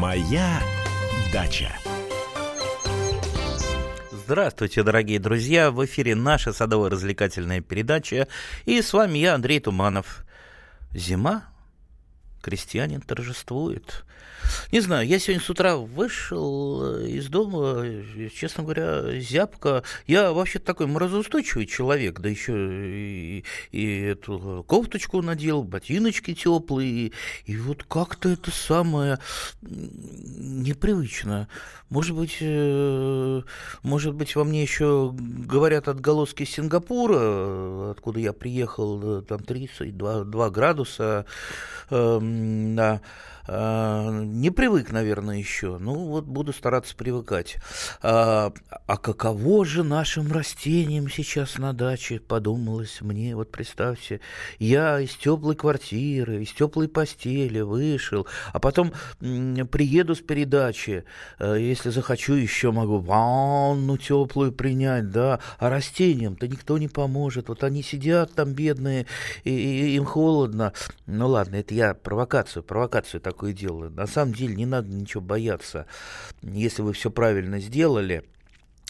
Моя дача. Здравствуйте, дорогие друзья! В эфире наша садово-развлекательная передача. И с вами я, Андрей Туманов. Зима, крестьянин торжествует. Не знаю, я сегодня с утра вышел э, из дома, честно говоря, зябко. Я вообще такой морозоустойчивый человек, да еще и, и эту кофточку надел, ботиночки теплые, и вот как-то это самое непривычно. Может быть, э, может быть, во мне еще говорят отголоски Сингапура, откуда я приехал, там 32 2 градуса, эм, да. А, не привык, наверное, еще. Ну, вот буду стараться привыкать. А, а каково же нашим растениям сейчас на даче, подумалось мне. Вот представьте, я из теплой квартиры, из теплой постели вышел, а потом приеду с передачи, э, если захочу, еще могу ванну теплую принять, да, а растениям-то никто не поможет. Вот они сидят там бедные, и, и им холодно. Ну ладно, это я провокацию, провокацию такое дело. На самом деле не надо ничего бояться. Если вы все правильно сделали,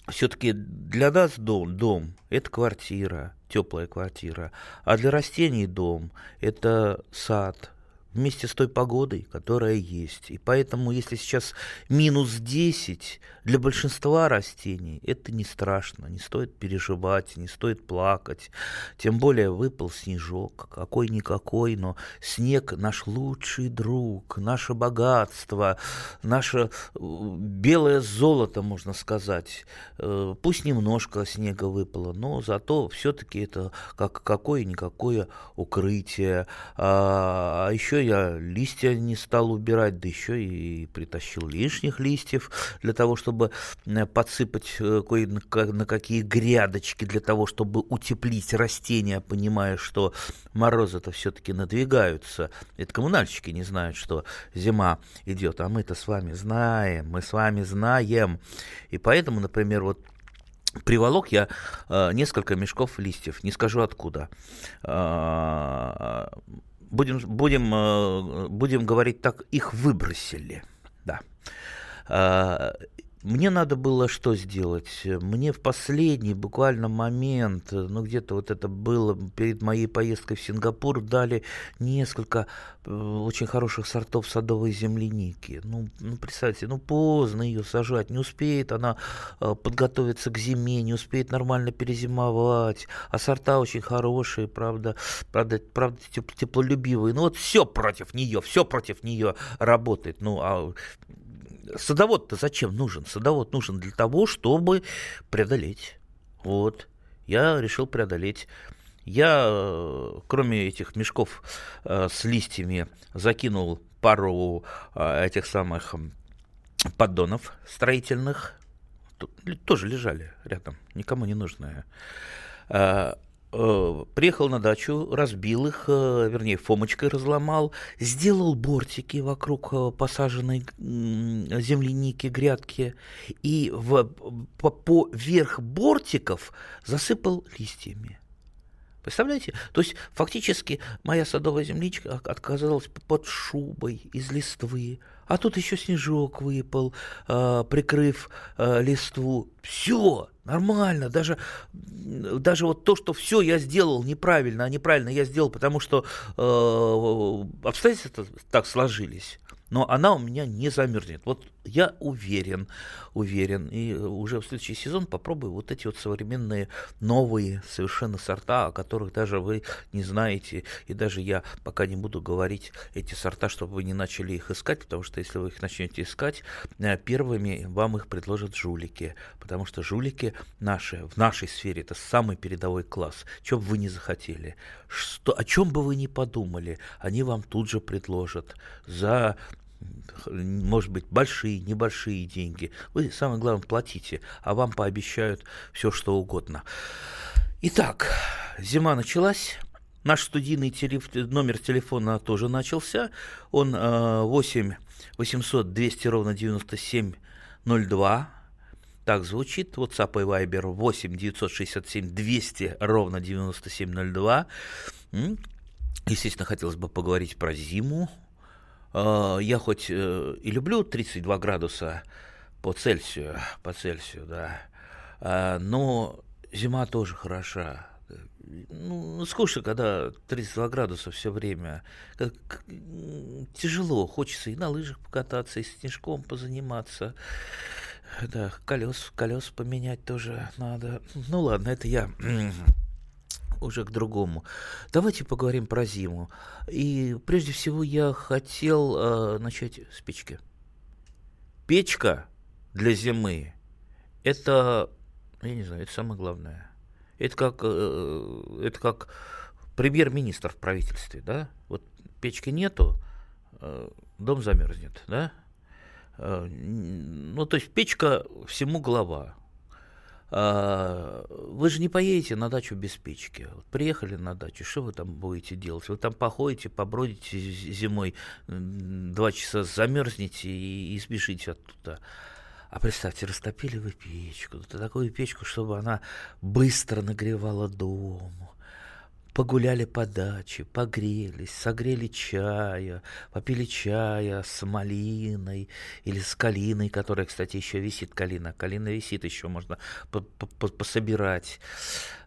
все-таки для нас дом, дом – это квартира, теплая квартира, а для растений дом – это сад, вместе с той погодой, которая есть. И поэтому, если сейчас минус 10, для большинства растений это не страшно, не стоит переживать, не стоит плакать. Тем более выпал снежок, какой-никакой, но снег наш лучший друг, наше богатство, наше э, белое золото, можно сказать. Э, пусть немножко снега выпало, но зато все-таки это как какое-никакое укрытие. А, а я листья не стал убирать, да еще и притащил лишних листьев для того, чтобы э, подсыпать э, кое на какие грядочки, для того, чтобы утеплить растения, понимая, что морозы-то все-таки надвигаются. Это коммунальщики не знают, что зима идет, а мы-то с вами знаем, мы с вами знаем. И поэтому, например, вот Приволок я э, несколько мешков листьев, не скажу откуда. Э, будем, будем, э, будем говорить так, их выбросили. Да. Мне надо было что сделать? Мне в последний буквально момент, ну где-то вот это было перед моей поездкой в Сингапур, дали несколько э, очень хороших сортов садовой земляники. Ну, ну представьте, ну поздно ее сажать, не успеет она э, подготовиться к зиме, не успеет нормально перезимовать, а сорта очень хорошие, правда, правда, правда теплолюбивые. Ну вот все против нее, все против нее работает. Ну а садовод-то зачем нужен? Садовод нужен для того, чтобы преодолеть. Вот. Я решил преодолеть. Я, э, кроме этих мешков э, с листьями, закинул пару э, этих самых поддонов строительных. Тоже лежали рядом, никому не нужные. Э, приехал на дачу, разбил их, э, вернее, фомочкой разломал, сделал бортики вокруг э, посаженной земляники, грядки, и в, по, поверх бортиков засыпал листьями. Представляете? То есть фактически моя садовая земличка оказалась под шубой из листвы, а тут еще снежок выпал, э, прикрыв э, листву. Все нормально, даже, даже вот то, что все я сделал неправильно, а неправильно я сделал, потому что э, обстоятельства так сложились но она у меня не замерзнет. Вот я уверен, уверен, и уже в следующий сезон попробую вот эти вот современные новые совершенно сорта, о которых даже вы не знаете, и даже я пока не буду говорить эти сорта, чтобы вы не начали их искать, потому что если вы их начнете искать, э, первыми вам их предложат жулики, потому что жулики наши, в нашей сфере, это самый передовой класс, что бы вы не захотели, что, о чем бы вы ни подумали, они вам тут же предложат. За может быть, большие, небольшие деньги. Вы, самое главное, платите, а вам пообещают все, что угодно. Итак, зима началась. Наш студийный телеф... номер телефона тоже начался. Он э, 8 800 200 ровно 9702. Так звучит. WhatsApp и Viber 8 967 200 ровно 9702. Естественно, хотелось бы поговорить про зиму, я хоть э, и люблю 32 градуса по Цельсию, по Цельсию, да, э, но зима тоже хороша. Ну скучно, когда 32 градуса все время. Как, тяжело, хочется и на лыжах покататься, и снежком позаниматься. Да, колес, колес поменять тоже надо. Ну ладно, это я уже к другому. Давайте поговорим про зиму. И прежде всего я хотел э, начать с печки. Печка для зимы – это, я не знаю, это самое главное. Это как, э, это как премьер-министр в правительстве, да? Вот печки нету, э, дом замерзнет, да? Э, ну, то есть печка всему голова. А, вы же не поедете на дачу без печки. Приехали на дачу, что вы там будете делать? Вы там походите, побродите зимой, два часа замерзнете и, и сбежите оттуда. А представьте, растопили вы печку, такую печку, чтобы она быстро нагревала дом, Погуляли по даче, погрелись, согрели чая, попили чая с малиной или с калиной, которая, кстати, еще висит калина. Калина висит, еще можно пособирать.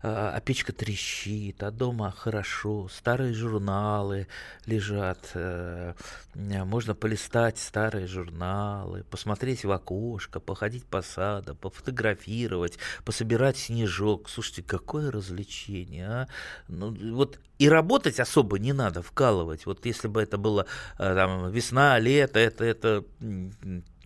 А, а печка трещит, а дома хорошо. Старые журналы лежат. Э, можно полистать старые журналы, посмотреть в окошко, походить по саду, пофотографировать, пособирать снежок. Слушайте, какое развлечение, а? Ну, вот и работать особо не надо, вкалывать. Вот если бы это было э, там, весна, лето, это, это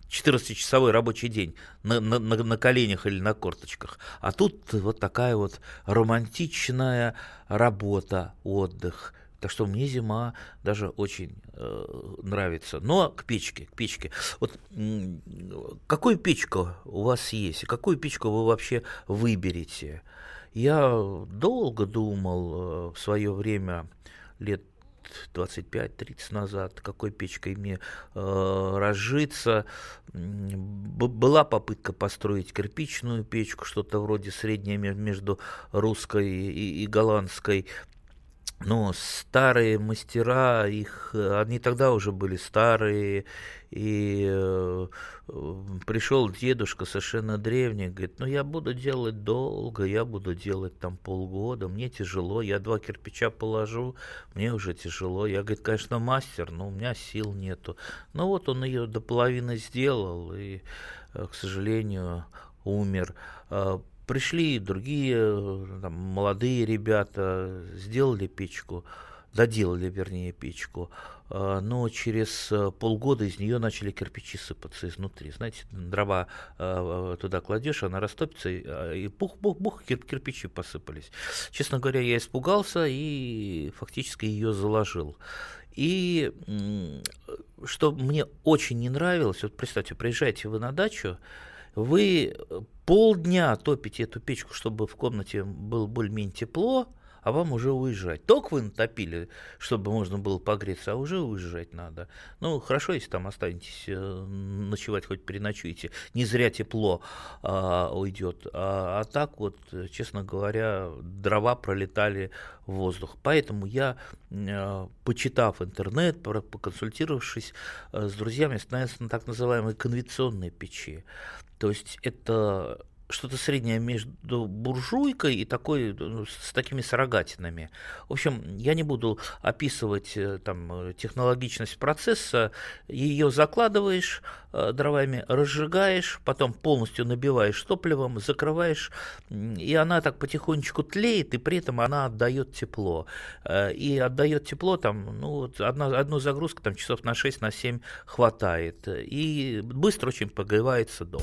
14-часовой рабочий день на, на, на, коленях или на корточках. А тут вот такая вот романтичная работа, отдых. Так что мне зима даже очень э, нравится. Но к печке, к печке. Вот э, какую печку у вас есть? Какую печку вы вообще выберете? Я долго думал э, в свое время, лет 25-30 назад, какой печкой мне э, разжиться. Была попытка построить кирпичную печку, что-то вроде среднее между русской и, и голландской. Но старые мастера, их, они тогда уже были старые, и э, пришел дедушка совершенно древний, говорит, ну я буду делать долго, я буду делать там полгода, мне тяжело, я два кирпича положу, мне уже тяжело. Я, говорит, конечно, мастер, но у меня сил нету. Ну вот он ее до половины сделал, и, э, к сожалению, умер. А Пришли другие э, там, молодые ребята, сделали печку, доделали, вернее, печку, а, но через э, полгода из нее начали кирпичи сыпаться изнутри. Знаете, дрова э, туда кладешь, она растопится, и а, кирпичи посыпались. Честно говоря, я испугался и фактически ее заложил. И что мне очень не нравилось, вот представьте, приезжаете вы на дачу, вы полдня топите эту печку, чтобы в комнате было более-менее тепло, а вам уже уезжать. Ток вы натопили, чтобы можно было погреться, а уже уезжать надо. Ну, хорошо, если там останетесь э, ночевать, хоть переночуете. Не зря тепло а, уйдет. А, а так вот, честно говоря, дрова пролетали в воздух. Поэтому я, а, почитав интернет, поконсультировавшись а, с друзьями, остановился на так называемой конвекционной печи. То есть это что-то среднее между буржуйкой и такой, ну, с такими сорогатинами. В общем, я не буду описывать э, там, технологичность процесса. Ее закладываешь э, дровами, разжигаешь, потом полностью набиваешь топливом, закрываешь, и она так потихонечку тлеет, и при этом она отдает тепло. Э, и отдает тепло там, ну, одна, одну загрузку там часов на 6, на 7 хватает. И быстро очень погревается дом.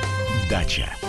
дача.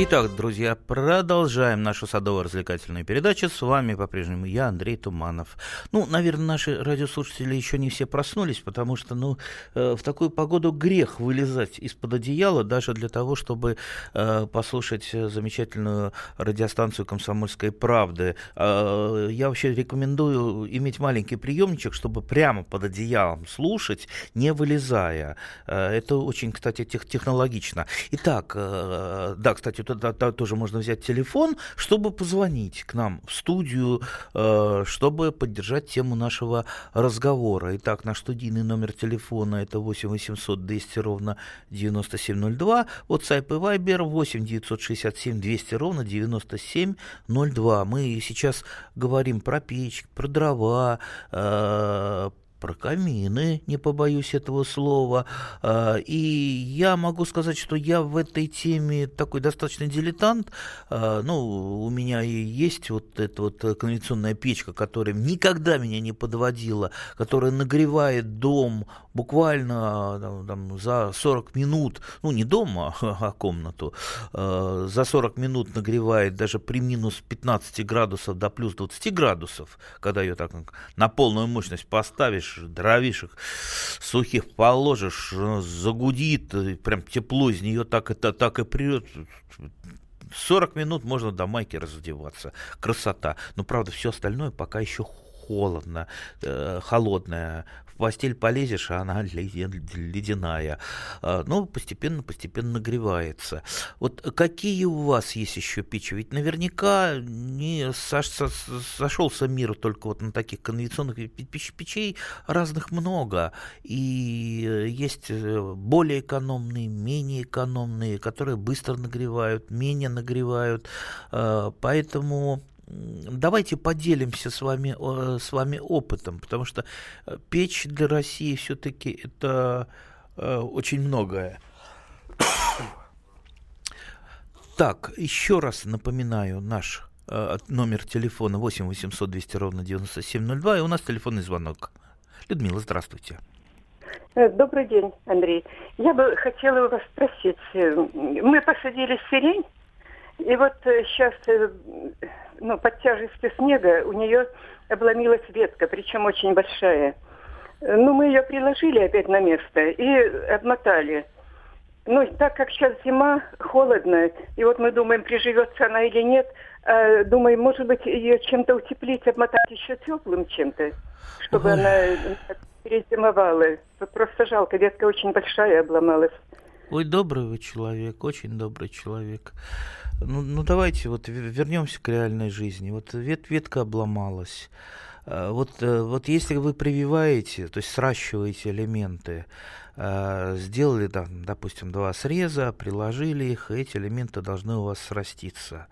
Итак, друзья, продолжаем нашу садово-развлекательную передачу. С вами по-прежнему я, Андрей Туманов. Ну, наверное, наши радиослушатели еще не все проснулись, потому что, ну, э, в такую погоду грех вылезать из-под одеяла, даже для того, чтобы э, послушать замечательную радиостанцию «Комсомольской правды». Э, я вообще рекомендую иметь маленький приемничек, чтобы прямо под одеялом слушать, не вылезая. Э, это очень, кстати, тех технологично. Итак, э, да, кстати, тогда тоже можно взять телефон, чтобы позвонить к нам в студию, э, чтобы поддержать тему нашего разговора. Итак, наш студийный номер телефона это 8 800 200 ровно 9702, WhatsApp и Viber 8 967 200 ровно 9702. Мы сейчас говорим про печь, про дрова, э, про камины, не побоюсь этого слова. А, и я могу сказать, что я в этой теме такой достаточно дилетант. А, ну, у меня и есть вот эта вот конвенционная печка, которая никогда меня не подводила, которая нагревает дом буквально там, за 40 минут, ну, не дом, а, а комнату, за 40 минут нагревает даже при минус 15 градусов до плюс 20 градусов, когда ее так на полную мощность поставишь, положишь, дровишек сухих положишь, загудит, прям тепло из нее так, это, так и прет. 40 минут можно до майки раздеваться. Красота. Но, правда, все остальное пока еще холодно, э, холодная постель полезешь, а она ледяная. А, ну, постепенно, постепенно нагревается. Вот какие у вас есть еще печи? Ведь наверняка не сошелся мир только вот на таких конвенционных печей разных много. И есть э, более экономные, менее экономные, которые быстро нагревают, менее нагревают. А, поэтому давайте поделимся с вами, с вами опытом, потому что э, печь для России все-таки это э, очень многое. Так, еще раз напоминаю наш э, номер телефона 8 800 200 ровно 9702, и у нас телефонный звонок. Людмила, здравствуйте. Добрый день, Андрей. Я бы хотела у вас спросить. Мы посадили сирень, и вот сейчас ну, под тяжестью снега у нее обломилась ветка, причем очень большая. Ну, мы ее приложили опять на место и обмотали. Ну, так как сейчас зима, холодно, и вот мы думаем, приживется она или нет, а, думаем, может быть, ее чем-то утеплить, обмотать еще теплым чем-то, чтобы Ой. она перезимовала. Просто жалко, ветка очень большая обломалась. Ой, добрый вы человек, очень добрый человек. Ну, ну давайте вот вернемся к реальной жизни. Вот вет, ветка обломалась. А, вот, э, вот если вы прививаете, то есть сращиваете элементы, сделали там, допустим, два среза, приложили их, эти элементы должны у вас сраститься.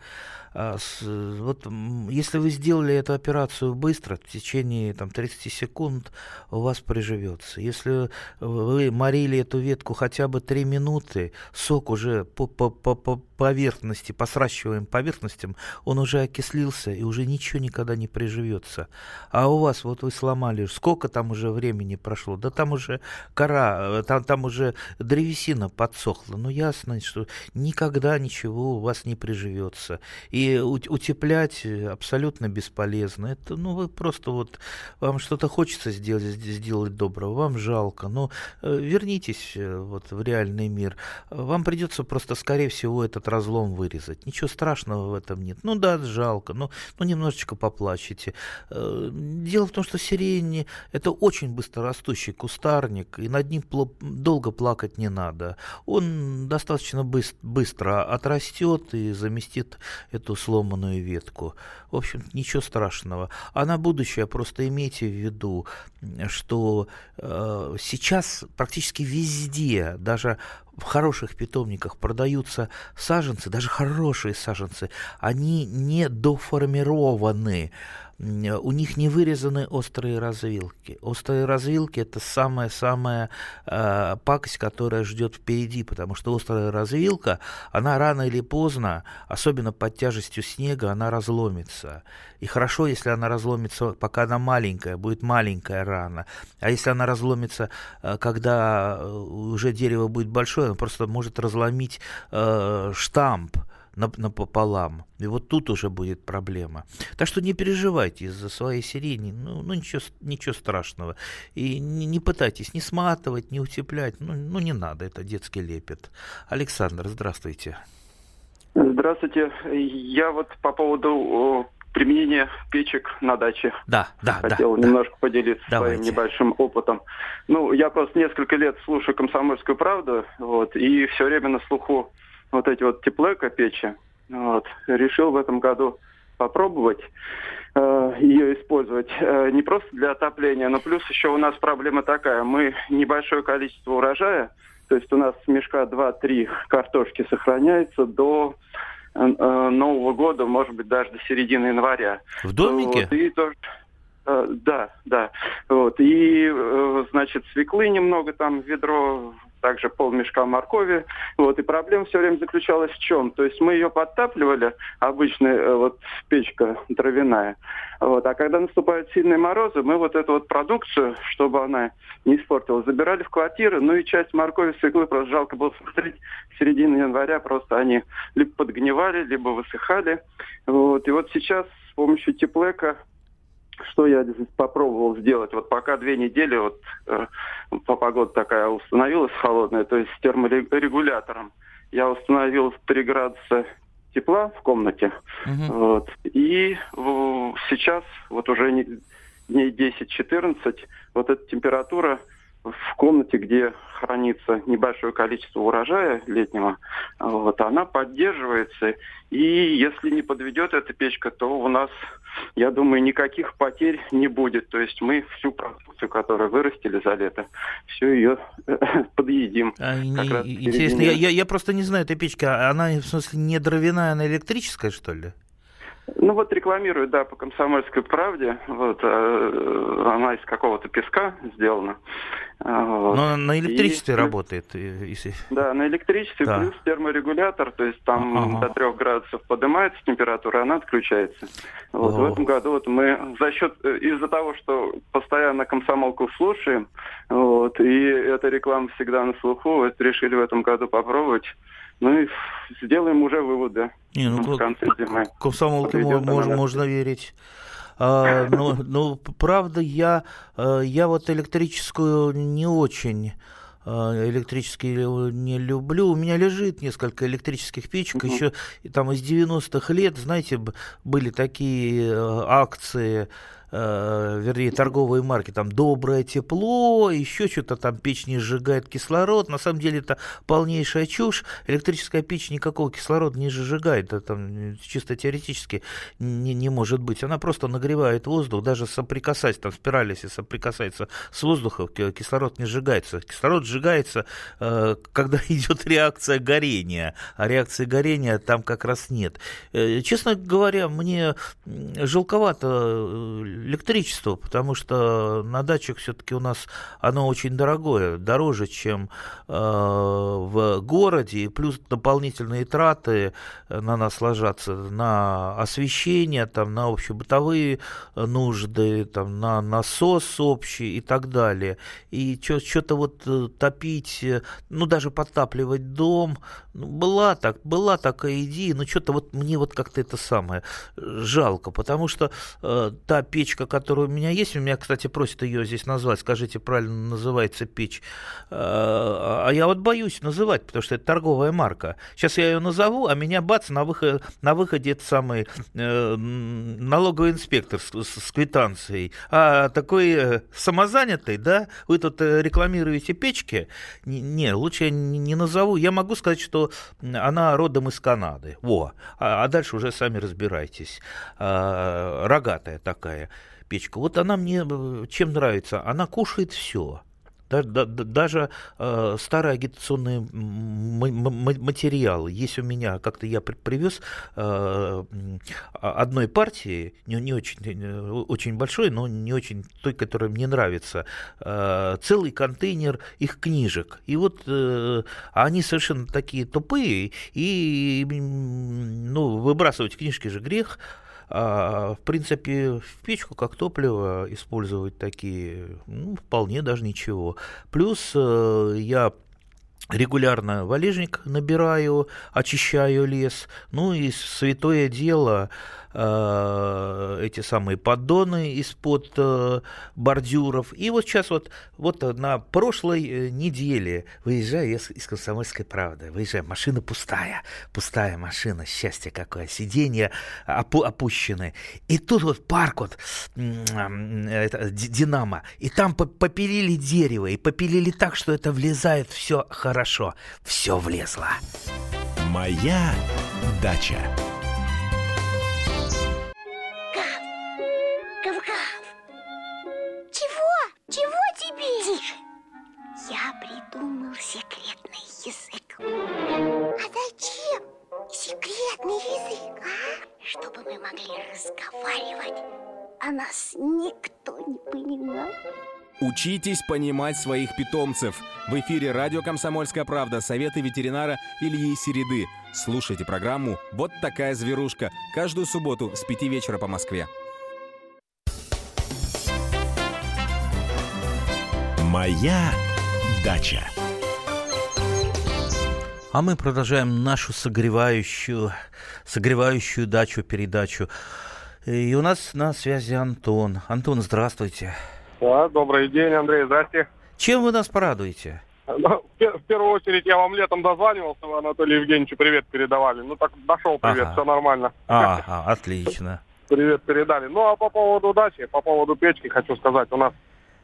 А, вот если вы сделали эту операцию быстро, в течение там, 30 секунд у вас приживется. Если вы морили эту ветку хотя бы 3 минуты, сок уже по, по, по, по поверхности, по сращиваемым поверхностям, он уже окислился и уже ничего никогда не приживется. А у вас, вот вы сломали, сколько там уже времени прошло? Да там уже кора, там, там уже древесина подсохла. Ну ясно, что никогда ничего у вас не приживется. И утеплять абсолютно бесполезно. Это, ну, вы просто вот, вам что-то хочется сделать, сделать доброго, вам жалко, но э, вернитесь э, вот в реальный мир. Вам придется просто, скорее всего, этот разлом вырезать. Ничего страшного в этом нет. Ну да, жалко, но ну, немножечко поплачете. Э, дело в том, что сирень – это очень быстрорастущий кустарник, и над ним долго плакать не надо. Он достаточно быстро отрастет и заместит эту сломанную ветку. В общем, ничего страшного. А на будущее просто имейте в виду, что э, сейчас практически везде, даже в хороших питомниках продаются саженцы, даже хорошие саженцы, они не доформированы у них не вырезаны острые развилки. Острые развилки это самая-самая э, пакость, которая ждет впереди, потому что острая развилка, она рано или поздно, особенно под тяжестью снега, она разломится. И хорошо, если она разломится, пока она маленькая, будет маленькая рана. А если она разломится, э, когда э, уже дерево будет большое, она просто может разломить э, штамп напополам. И вот тут уже будет проблема. Так что не переживайте из-за своей сирени, ну, ну ничего, ничего страшного. И не, не пытайтесь не сматывать, не утеплять, ну, ну не надо, это детский лепет. Александр, здравствуйте. Здравствуйте. Я вот по поводу применения печек на даче. Да, да, Хотел да, немножко да. поделиться Давайте. своим небольшим опытом. Ну, я просто несколько лет слушаю «Комсомольскую правду», вот, и все время на слуху вот эти вот теплэко печи. Вот. Решил в этом году попробовать э, ее использовать э, не просто для отопления, но плюс еще у нас проблема такая. Мы небольшое количество урожая, то есть у нас мешка 2-3 картошки сохраняется до э, э, Нового года, может быть, даже до середины января. В домике? Вот, и тоже, э, да, да. Вот, и, э, значит, свеклы немного там, ведро также полмешка моркови. Вот, и проблема все время заключалась в чем? То есть мы ее подтапливали, обычная э, вот печка дровяная. Вот, а когда наступают сильные морозы, мы вот эту вот продукцию, чтобы она не испортилась, забирали в квартиры, ну и часть моркови, свеклы просто жалко было смотреть. В середине января просто они либо подгнивали, либо высыхали. Вот, и вот сейчас с помощью теплека что я здесь попробовал сделать? Вот пока две недели, вот э, погода такая установилась холодная, то есть с терморегулятором, я установил 3 градуса тепла в комнате. Uh-huh. Вот. И в, сейчас, вот уже дней 10-14, вот эта температура в комнате, где хранится небольшое количество урожая летнего, вот, она поддерживается. И если не подведет эта печка, то у нас, я думаю, никаких потерь не будет. То есть мы всю продукцию, которую вырастили за лето, всю ее подъедим. А, не, интересно, я, я, я просто не знаю этой печки. Она, в смысле, не дровяная, она электрическая, что ли? Ну вот рекламируют, да, по комсомольской правде. Вот э, она из какого-то песка сделана. А, вот. Но на электричестве и, работает, если. Да, на электричестве да. плюс терморегулятор, то есть там ага. до трех градусов поднимается температура, она отключается. Вот в этом году вот мы за счет э, из-за того, что постоянно комсомолку слушаем, вот и эта реклама всегда на слуху, вот решили в этом году попробовать. Ну и сделаем уже выводы Не, ну, в конце зимы. Комсомолке можно, можно верить. А, но ну, правда, я, э, я вот электрическую не очень э, электрические не люблю. У меня лежит несколько электрических печек. Угу. Еще там из 90-х лет, знаете, были такие э, акции э, вернее, торговые марки, там доброе тепло, еще что-то там печь не сжигает кислород. На самом деле это полнейшая чушь. Электрическая печь никакого кислорода не сжигает, это там чисто теоретически не, не может быть. Она просто нагревает воздух, даже соприкасаясь, там спираль, если соприкасается с воздухом, кислород не сжигается. Кислород сжигается, э, когда идет реакция горения, а реакции горения там как раз нет. Э, честно говоря, мне жалковато э, электричество, потому что на дачах все-таки у нас оно очень дорогое, дороже, чем э, в городе, и плюс дополнительные траты на нас ложатся на освещение, там, на общебытовые нужды, там, на насос общий и так далее. И что-то вот э, топить, ну, даже подтапливать дом, ну, была так, была такая идея, но что-то вот мне вот как-то это самое жалко, потому что э, та печь печка, которая у меня есть, у меня, кстати, просят ее здесь назвать, скажите, правильно называется печь, а я вот боюсь называть, потому что это торговая марка. Сейчас я ее назову, а меня бац, на, выход, на выходе это самый э, налоговый инспектор с, с, с квитанцией. А такой э, самозанятый, да, вы тут э, рекламируете печки? Не, лучше я не назову. Я могу сказать, что она родом из Канады. Во. А, а дальше уже сами разбирайтесь. А, рогатая такая печка. Вот она мне э, чем нравится? Она кушает все. Даже э, старые агитационные материалы есть у меня, как-то я привез э, одной партии, не, не очень, э, очень большой, но не очень той, которая мне нравится, э, целый контейнер их книжек. И вот э, они совершенно такие тупые, и ну, выбрасывать книжки же грех, а, в принципе, в печку как топливо использовать такие, ну, вполне даже ничего. Плюс э, я регулярно валежник набираю, очищаю лес. Ну и святое дело Э, эти самые поддоны из-под э, бордюров. И вот сейчас вот, вот на прошлой э, неделе выезжаю я из «Комсомольской правды», выезжаю, машина пустая, пустая машина, счастье какое, сиденья опу опущены. И тут вот парк вот, это, Динамо, и там попилили дерево, и попилили так, что это влезает все хорошо, все влезло. Моя дача. Секретный язык. А зачем секретный язык, а? Чтобы мы могли разговаривать, а нас никто не понимал. Учитесь понимать своих питомцев. В эфире радио «Комсомольская правда» советы ветеринара Ильи Середы. Слушайте программу «Вот такая зверушка» каждую субботу с 5 вечера по Москве. Моя дача. А мы продолжаем нашу согревающую, согревающую дачу-передачу. И у нас на связи Антон. Антон, здравствуйте. Да, добрый день, Андрей, здрасте. Чем вы нас порадуете? Ну, в первую очередь я вам летом дозванивался, вы Анатолию Евгеньевичу привет передавали. Ну так дошел привет, ага. все нормально. Ага, отлично. Привет передали. Ну а по поводу дачи, по поводу печки хочу сказать, у нас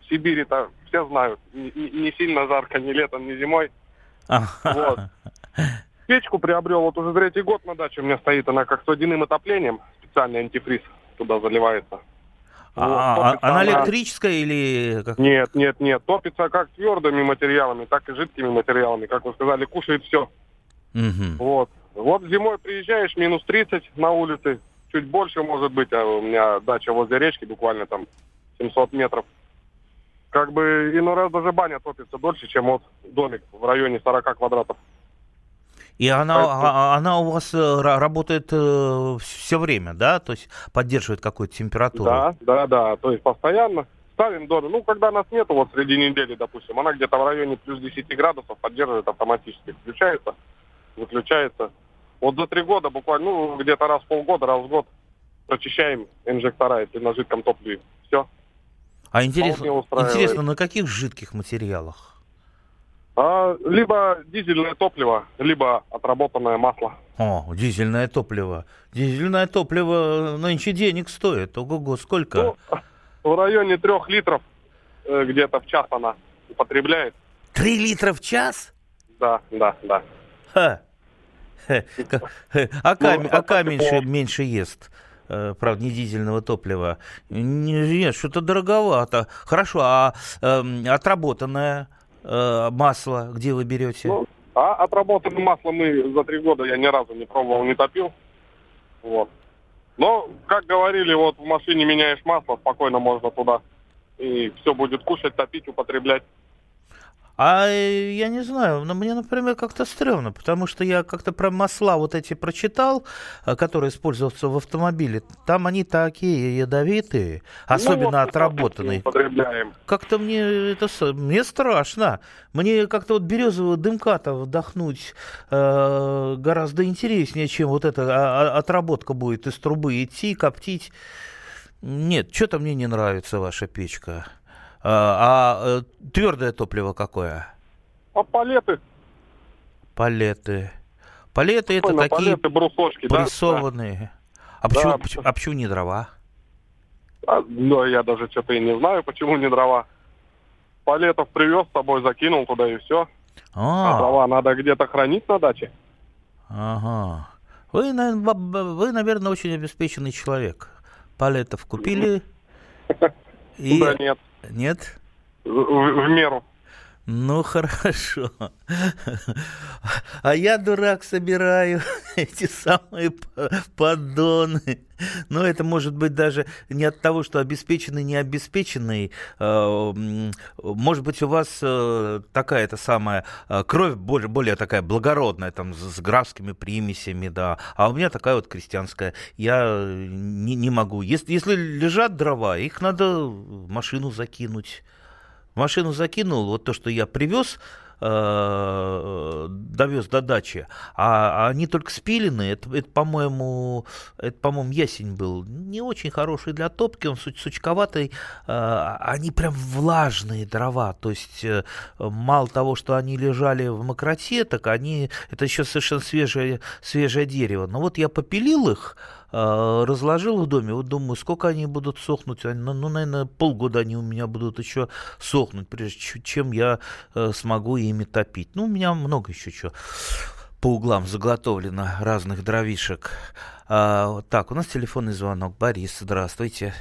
Сибири-то все знают, не, не сильно жарко ни летом, ни зимой. Вот. Печку приобрел, вот уже третий год на даче у меня стоит, она как с водяным отоплением, специальный антифриз туда заливается. А, вот, а, она электрическая или как? Нет, нет, нет. Топится как твердыми материалами, так и жидкими материалами. Как вы сказали, кушает все. Угу. Вот. Вот зимой приезжаешь, минус 30 на улице, чуть больше может быть, а у меня дача возле речки, буквально там 700 метров как бы иной раз даже баня топится дольше, чем вот домик в районе 40 квадратов. И она, Поэтому... А, она у вас э, работает э, все время, да? То есть поддерживает какую-то температуру? Да, да, да. То есть постоянно ставим доме. Ну, когда нас нету, вот среди недели, допустим, она где-то в районе плюс 10 градусов поддерживает автоматически. Включается, выключается. Вот за три года буквально, ну, где-то раз в полгода, раз в год прочищаем инжектора, если на жидком топливе. Все. А интересно, интересно, на каких жидких материалах? А, либо дизельное топливо, либо отработанное масло. О, дизельное топливо. Дизельное топливо нынче денег стоит. Ого-го, сколько? Ну, в районе трех литров э, где-то в час она употребляет. Три литра в час? Да, да, да. Ха. А, камень, ну, а камень меньше, меньше ест. Э, правда, не дизельного топлива. Нет, что-то дороговато. Хорошо, а э, отработанное э, масло где вы берете? Ну, а отработанное масло мы за три года я ни разу не пробовал, не топил. Вот. Но, как говорили, вот в машине меняешь масло, спокойно можно туда. И все будет кушать, топить, употреблять. А э, я не знаю, но мне, например, как-то стрёмно, потому что я как-то про масла вот эти прочитал, э, которые используются в автомобиле. Там они такие ядовитые, особенно ну, вот отработанные. Как-то мне это мне страшно. Мне как-то вот березового дымка-то вдохнуть э, гораздо интереснее, чем вот эта а, а, отработка будет из трубы идти, коптить. Нет, что-то мне не нравится ваша печка. А, а э, твердое топливо какое? А палеты. Палеты. Палеты это Ой, такие палеты, брусочки, прессованные. Да? А, почему, да, почему, а почему не дрова? А, ну, я даже что-то и не знаю, почему не дрова. Палетов привез с собой, закинул туда и все. А, а дрова надо где-то хранить на даче. Ага. Вы, вы, наверное, очень обеспеченный человек. Палетов купили. И... Да нет. Нет? В, в, меру. Ну хорошо. А я, дурак, собираю эти самые поддоны. Но это может быть даже не от того, что обеспеченный, не обеспеченный. А, может быть, у вас э, такая-то самая э, кровь более, более такая благородная, там, с графскими примесями, да. А у меня такая вот крестьянская. Я не, не могу. Если, если лежат дрова, их надо в машину закинуть машину закинул, вот то, что я привез, э, довез до дачи, а, а они только спилены. Это, это по-моему, это, по-моему, ясень был не очень хороший для топки, он суч, сучковатый. Э, они прям влажные дрова, то есть э, мало того, что они лежали в мокроте, так они, это еще совершенно свежее, свежее дерево. Но вот я попилил их, разложил в доме, вот думаю, сколько они будут сохнуть, ну, ну, наверное, полгода они у меня будут еще сохнуть, прежде чем я э, смогу ими топить. Ну, у меня много еще чего по углам заготовлено разных дровишек. А, так, у нас телефонный звонок. Борис, здравствуйте.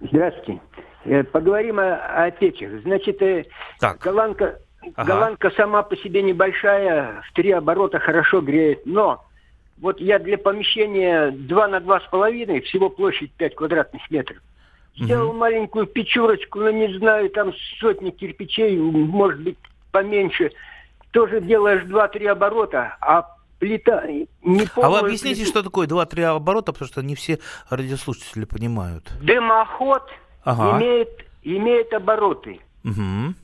Здравствуйте. Э, поговорим о, о печах. Значит, э, так. голландка, ага. голландка сама по себе небольшая, в три оборота хорошо греет, но вот я для помещения 2 на два с половиной, всего площадь 5 квадратных метров, сделал угу. маленькую печурочку, ну не знаю, там сотни кирпичей, может быть поменьше. Тоже делаешь 2-3 оборота, а плита не А вы объясните, плиту. что такое 2-3 оборота, потому что не все радиослушатели понимают. Дымоход ага. имеет, имеет обороты угу.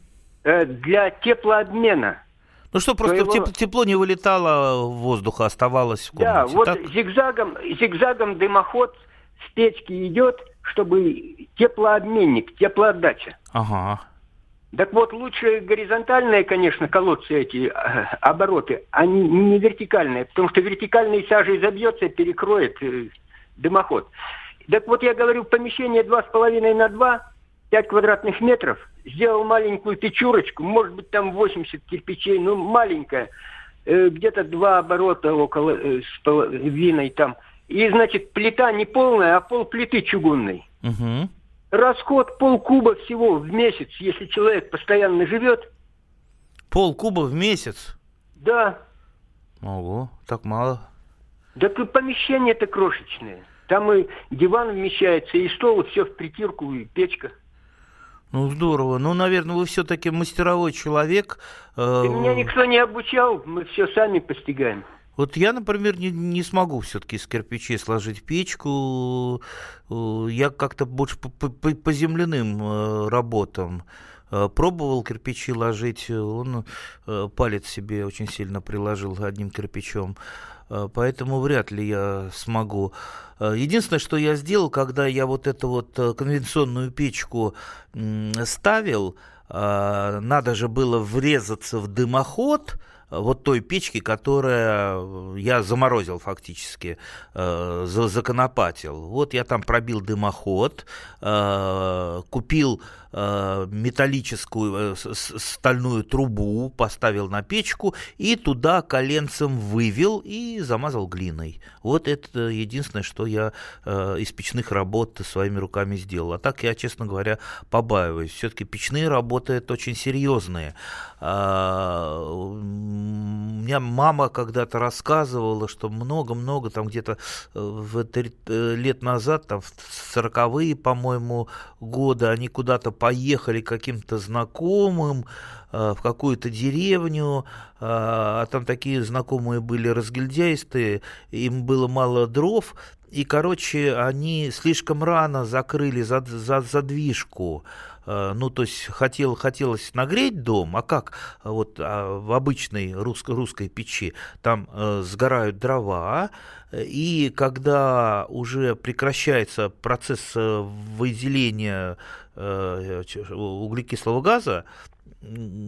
для теплообмена. Ну что, просто его... тепло, тепло не вылетало в воздух, а оставалось в комнате. Да, вот так? зигзагом, зигзагом дымоход с печки идет, чтобы теплообменник, теплоотдача. Ага. Так вот, лучше горизонтальные, конечно, колодцы эти, э, обороты, а не, не вертикальные, потому что вертикальный сажей забьется, перекроет э, дымоход. Так вот, я говорю, помещение 2,5 на 2, 5 квадратных метров, сделал маленькую печурочку, может быть, там 80 кирпичей, ну, маленькая, э, где-то два оборота около э, с половиной там. И, значит, плита не полная, а пол плиты чугунной. Угу. Расход полкуба всего в месяц, если человек постоянно живет. Полкуба в месяц? Да. Ого, так мало. Да тут помещение-то крошечное. Там и диван вмещается, и стол, и все в притирку, и печка. Ну, здорово. Ну, наверное, вы все-таки мастеровой человек. Э, меня никто не обучал, мы все сами постигаем. Вот я, например, не, не смогу все-таки из кирпичей сложить печку. Э, я как-то больше по, по, по земляным э, работам пробовал кирпичи ложить, он палец себе очень сильно приложил одним кирпичом. Э, поэтому вряд ли я смогу. Э, единственное, что я сделал, когда я вот эту вот э, конвенционную печку ставил, надо же было врезаться в дымоход, вот той печки, которая я заморозил фактически, законопатил. Вот я там пробил дымоход, купил Э, металлическую э, стальную трубу, поставил на печку и туда коленцем вывел и замазал глиной. Вот это единственное, что я э, из печных работ своими руками сделал. А так я, честно говоря, побаиваюсь. Все-таки печные работы это очень серьезные. А, у меня мама когда-то рассказывала, что много-много, там где-то лет назад, там в 40-е, по-моему, годы, они куда-то поехали каким-то знакомым э, в какую-то деревню, э, а там такие знакомые были разгильдяйстые, им было мало дров, и, короче, они слишком рано закрыли зад, зад, задвижку. Э, ну, то есть хотел, хотелось нагреть дом, а как вот а в обычной русско, русской печи там э, сгорают дрова, и когда уже прекращается процесс э, выделения э, углекислого газа,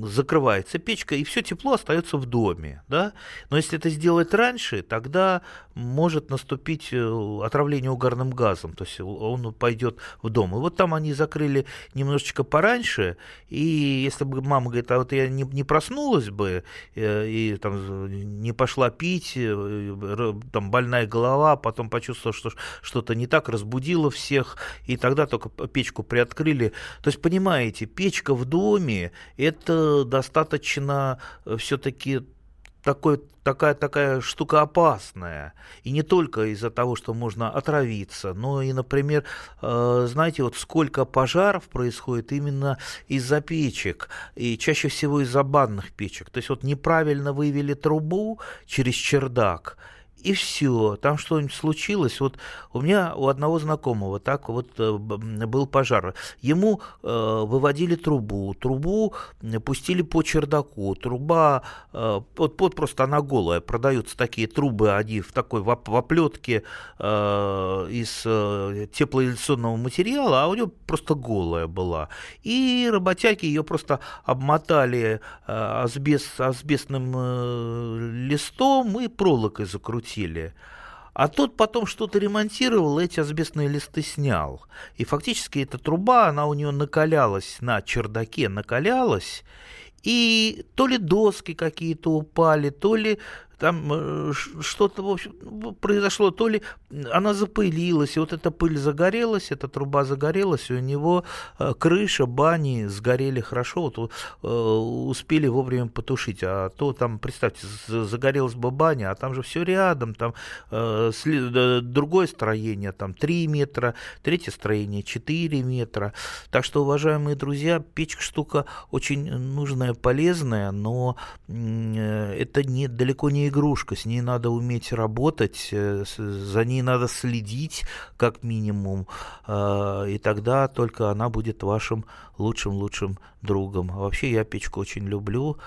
закрывается печка, и все тепло остается в доме. Да? Но если это сделать раньше, тогда может наступить э, отравление угарным газом, то есть он пойдет в дом. И вот там они закрыли немножечко пораньше, и если бы мама говорит, а вот я не, не проснулась бы, э, и там не пошла пить, э, там больная голова, потом почувствовала, что что-то не так, разбудила всех, и тогда только печку приоткрыли. То есть, понимаете, печка в доме, это достаточно э, все-таки такой, такая, такая штука опасная. И не только из-за того, что можно отравиться, но и, например, э, знаете, вот сколько пожаров происходит именно из-за печек, и чаще всего из-за банных печек. То есть вот неправильно вывели трубу через чердак, и все. Там что-нибудь случилось. Вот у меня у одного знакомого так вот э, был пожар. Ему э, выводили трубу, трубу пустили по чердаку, труба, э, вот, вот просто она голая, продаются такие трубы, они в такой в, в оплетке э, из э, теплоизоляционного материала, а у него просто голая была. И работяги ее просто обмотали э, асбест, асбестным э, листом и проволокой закрутили. А тот потом что-то ремонтировал, эти асбестные листы снял. И фактически эта труба, она у него накалялась на чердаке, накалялась, и то ли доски какие-то упали, то ли там э, что-то, в общем, произошло, то ли она запылилась, и вот эта пыль загорелась, эта труба загорелась, и у него э, крыша, бани сгорели хорошо, вот э, успели вовремя потушить, а то там, представьте, загорелась бы баня, а там же все рядом, там другое строение, там 3 метра, третье строение 4 метра, так что, уважаемые друзья, печка штука очень нужная, полезная, но это не, далеко не игрушка, с ней надо уметь работать, э, за ней надо следить как минимум, э, и тогда только она будет вашим лучшим-лучшим другом. А вообще я печку очень люблю,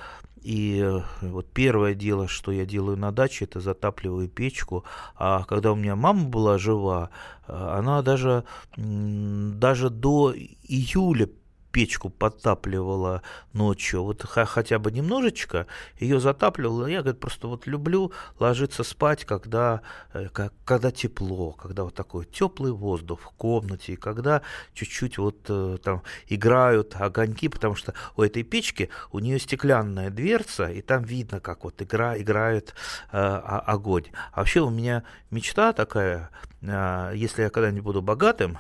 и э, вот первое дело, что я делаю на даче, это затапливаю печку. А когда у меня мама была жива, она даже, даже до июля печку подтапливала ночью, вот хотя бы немножечко, ее затапливала. Я, говорит, просто вот люблю ложиться спать, когда, э, когда тепло, когда вот такой теплый воздух в комнате, и когда чуть-чуть вот э, там играют огоньки, потому что у этой печки у нее стеклянная дверца, и там видно, как вот игра, играет э, огонь. А вообще у меня мечта такая, э, если я когда-нибудь буду богатым,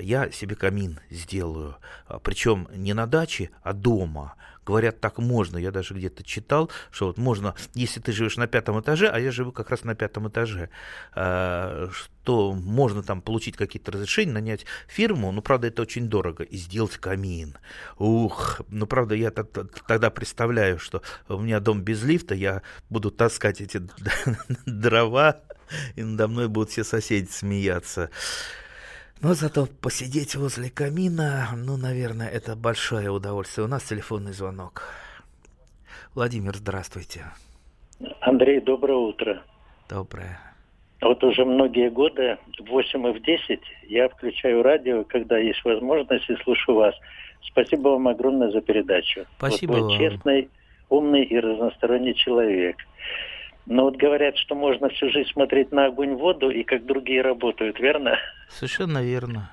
я себе камин сделаю. А, Причем не на даче, а дома. Говорят, так можно. Я даже где-то читал, что вот можно, если ты живешь на пятом этаже, а я живу как раз на пятом этаже, э, что можно там получить какие-то разрешения, нанять фирму, ну, правда, это очень дорого, и сделать камин. Ух, ну, правда, я тогда представляю, что у меня дом без лифта, я буду таскать эти дрова, и надо мной будут все соседи смеяться. Но зато посидеть возле камина, ну, наверное, это большое удовольствие. У нас телефонный звонок. Владимир, здравствуйте. Андрей, доброе утро. Доброе. Вот уже многие годы, в 8 и в 10, я включаю радио, когда есть возможность, и слушаю вас. Спасибо вам огромное за передачу. Спасибо вот вы вам. честный, умный и разносторонний человек. Но вот говорят, что можно всю жизнь смотреть на огонь, воду и как другие работают, верно? Совершенно верно.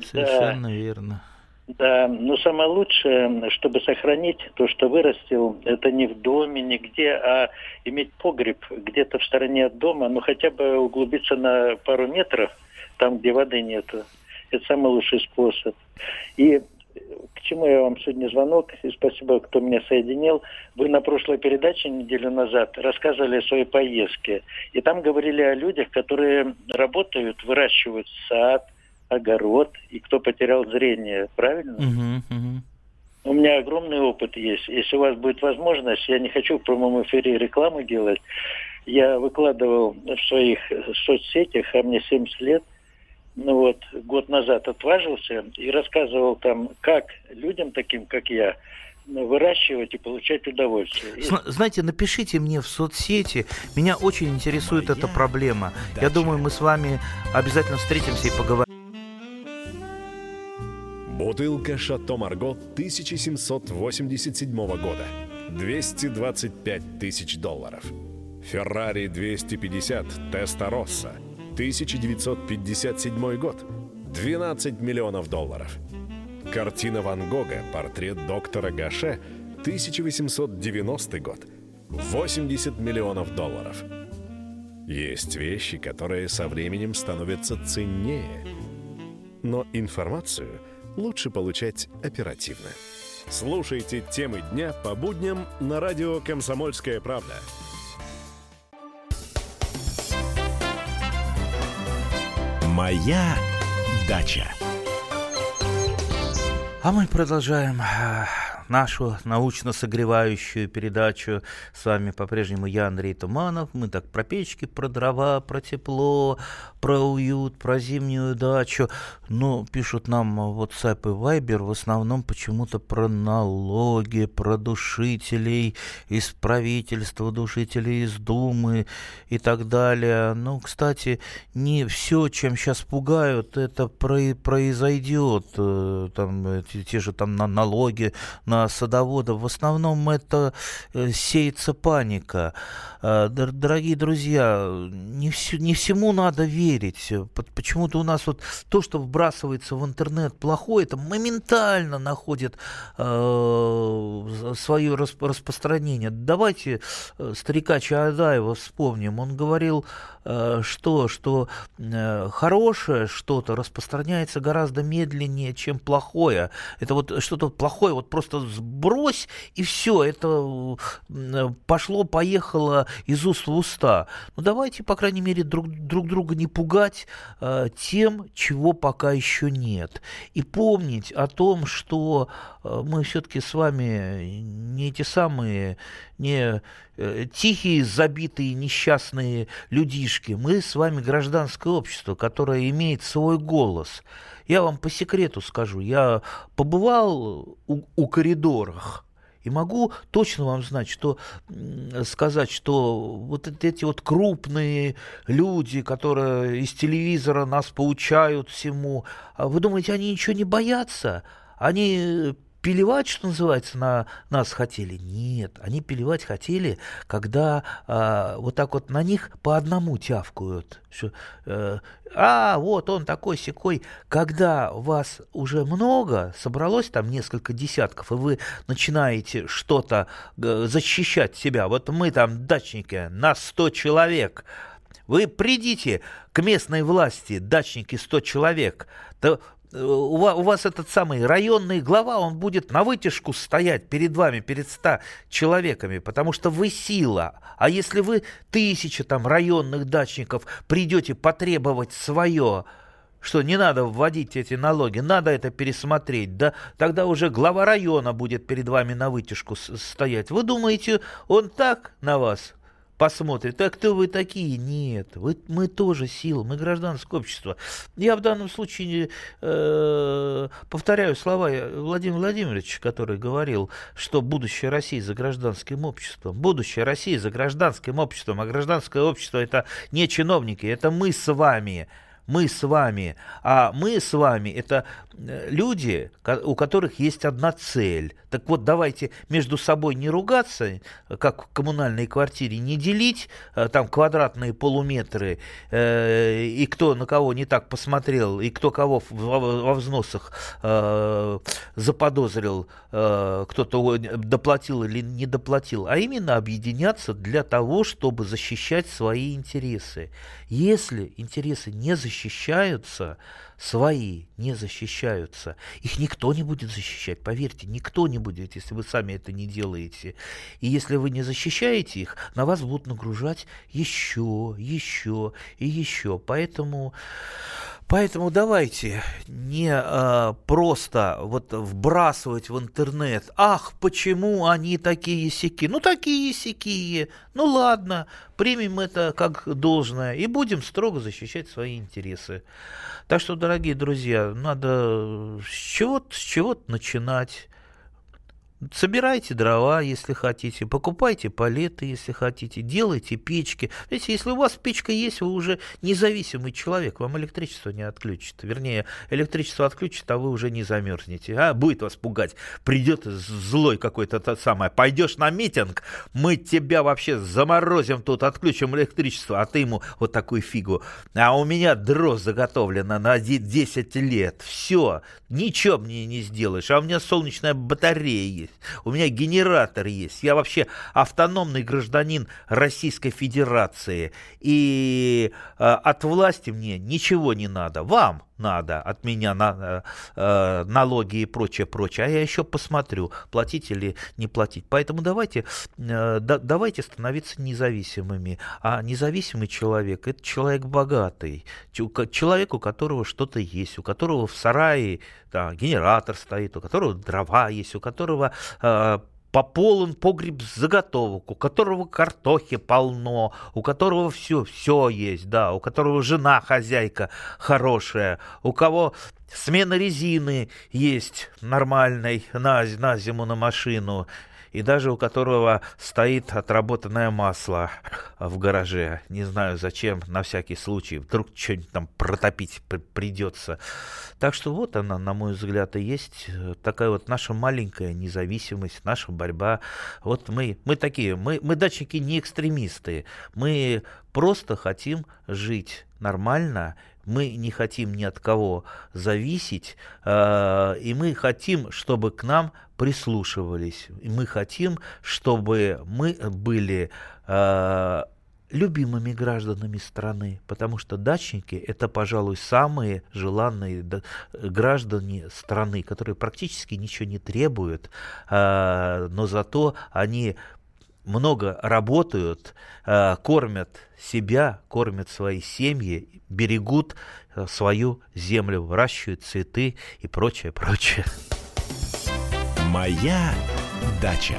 Совершенно да. верно. Да, но самое лучшее, чтобы сохранить то, что вырастил, это не в доме, нигде, а иметь погреб где-то в стороне от дома, ну хотя бы углубиться на пару метров, там, где воды нету. Это самый лучший способ. И к чему я вам сегодня звонок, и спасибо, кто меня соединил. Вы на прошлой передаче неделю назад рассказывали о своей поездке. И там говорили о людях, которые работают, выращивают сад, огород, и кто потерял зрение, правильно? Угу, угу. У меня огромный опыт есть. Если у вас будет возможность, я не хочу в прямом эфире рекламу делать, я выкладывал в своих соцсетях, а мне 70 лет, ну вот, год назад отважился и рассказывал там, как людям таким, как я, выращивать и получать удовольствие. Знаете, напишите мне в соцсети. Меня очень интересует Моя эта проблема. Дача. Я думаю, мы с вами обязательно встретимся и поговорим. Бутылка «Шато Марго» 1787 года. 225 тысяч долларов. «Феррари 250 Теста Росса» 1957 год. 12 миллионов долларов. Картина Ван Гога «Портрет доктора Гаше» 1890 год. 80 миллионов долларов. Есть вещи, которые со временем становятся ценнее. Но информацию лучше получать оперативно. Слушайте темы дня по будням на радио «Комсомольская правда». Моя дача. А мы продолжаем нашу научно-согревающую передачу. С вами по-прежнему я, Андрей Туманов. Мы так про печки, про дрова, про тепло, про уют, про зимнюю дачу. Но пишут нам WhatsApp и Viber в основном почему-то про налоги, про душителей из правительства, душителей из Думы и так далее. Ну, кстати, не все, чем сейчас пугают, это произойдет. Э, там, те же там на налоги на садоводов. В основном это э, сеется паника. Э, дорогие друзья, не, все, не всему надо верить. Почему-то у нас вот то, что вбрасывается в интернет плохое, это моментально находит э, свое распространение. Давайте э, старика Чаадаева вспомним. Он говорил, э, что, что хорошее что-то распространяется гораздо медленнее, чем плохое. Это вот что-то плохое, вот просто сбрось, и все, это пошло-поехало из уст в уста. Ну давайте, по крайней мере, друг, друг друга не пугать э, тем, чего пока еще нет. И помнить о том, что э, мы все-таки с вами не эти самые, не э, тихие, забитые, несчастные людишки. Мы с вами гражданское общество, которое имеет свой голос. Я вам по секрету скажу, я побывал у, у коридорах, и могу точно вам знать, что, сказать, что вот эти вот крупные люди, которые из телевизора нас поучают всему, а вы думаете, они ничего не боятся? Они пилевать, что называется, на нас хотели? Нет, они пилевать хотели, когда а, вот так вот на них по одному тявкают. Что, э, а, вот он такой секой. Когда вас уже много, собралось там несколько десятков, и вы начинаете что-то э, защищать себя. Вот мы там дачники, нас 100 человек. Вы придите к местной власти, дачники 100 человек, то у вас, у вас этот самый районный глава, он будет на вытяжку стоять перед вами, перед ста человеками, потому что вы сила. А если вы тысяча там районных дачников придете потребовать свое, что не надо вводить эти налоги, надо это пересмотреть, да тогда уже глава района будет перед вами на вытяжку стоять. Вы думаете, он так на вас посмотрит, а кто вы такие? Нет, вы, мы тоже сила, мы гражданское общество. Я в данном случае э, повторяю слова Владимира Владимировича, который говорил, что будущее России за гражданским обществом. Будущее России за гражданским обществом, а гражданское общество это не чиновники, это мы с вами мы с вами. А мы с вами это э, люди, у которых есть одна цель. Так вот, давайте между собой не ругаться, как в коммунальной квартире, не делить э, там квадратные полуметры, э, и кто на кого не так посмотрел, и кто кого во взносах э, заподозрил, э, кто-то доплатил или не доплатил, а именно объединяться для того, чтобы защищать свои интересы. Если интересы не защищаются, свои не защищаются, их никто не будет защищать, поверьте, никто не будет, если вы сами это не делаете. И если вы не защищаете их, на вас будут нагружать еще, еще и еще. Поэтому Поэтому давайте не а, просто вот вбрасывать в интернет, ах, почему они такие сики, ну такие сики, ну ладно, примем это как должное и будем строго защищать свои интересы. Так что, дорогие друзья, надо с чего-то, с чего-то начинать. Собирайте дрова, если хотите, покупайте палеты, если хотите, делайте печки. Знаете, если у вас печка есть, вы уже независимый человек, вам электричество не отключит. Вернее, электричество отключит, а вы уже не замерзнете. А будет вас пугать. Придет злой какой-то тот самый. Пойдешь на митинг, мы тебя вообще заморозим тут, отключим электричество, а ты ему вот такую фигу. А у меня дрозд заготовлена на 10 лет. Все, ничего мне не сделаешь. А у меня солнечная батарея есть, у меня генератор есть, я вообще автономный гражданин Российской Федерации, и э, от власти мне ничего не надо, вам надо от меня на, э, налоги и прочее, прочее, а я еще посмотрю, платить или не платить. Поэтому давайте, э, да, давайте становиться независимыми. А независимый человек – это человек богатый, человек, у которого что-то есть, у которого в сарае да, генератор стоит, у которого дрова есть, у которого э, пополн погреб заготовок, у которого картохи полно, у которого все, все есть, да, у которого жена хозяйка хорошая, у кого смена резины есть нормальной на, на зиму на машину, и даже у которого стоит отработанное масло в гараже. Не знаю зачем, на всякий случай, вдруг что-нибудь там протопить придется. Так что вот она, на мой взгляд, и есть э, такая вот наша маленькая независимость, наша борьба. Вот мы, мы такие, мы, мы датчики не экстремисты, мы просто хотим жить нормально мы не хотим ни от кого зависеть, э, и мы хотим, чтобы к нам прислушивались. И мы хотим, чтобы мы были э, любимыми гражданами страны, потому что дачники – это, пожалуй, самые желанные граждане страны, которые практически ничего не требуют, а, но зато они много работают, а, кормят себя, кормят свои семьи, берегут а, свою землю, выращивают цветы и прочее, прочее. Моя дача.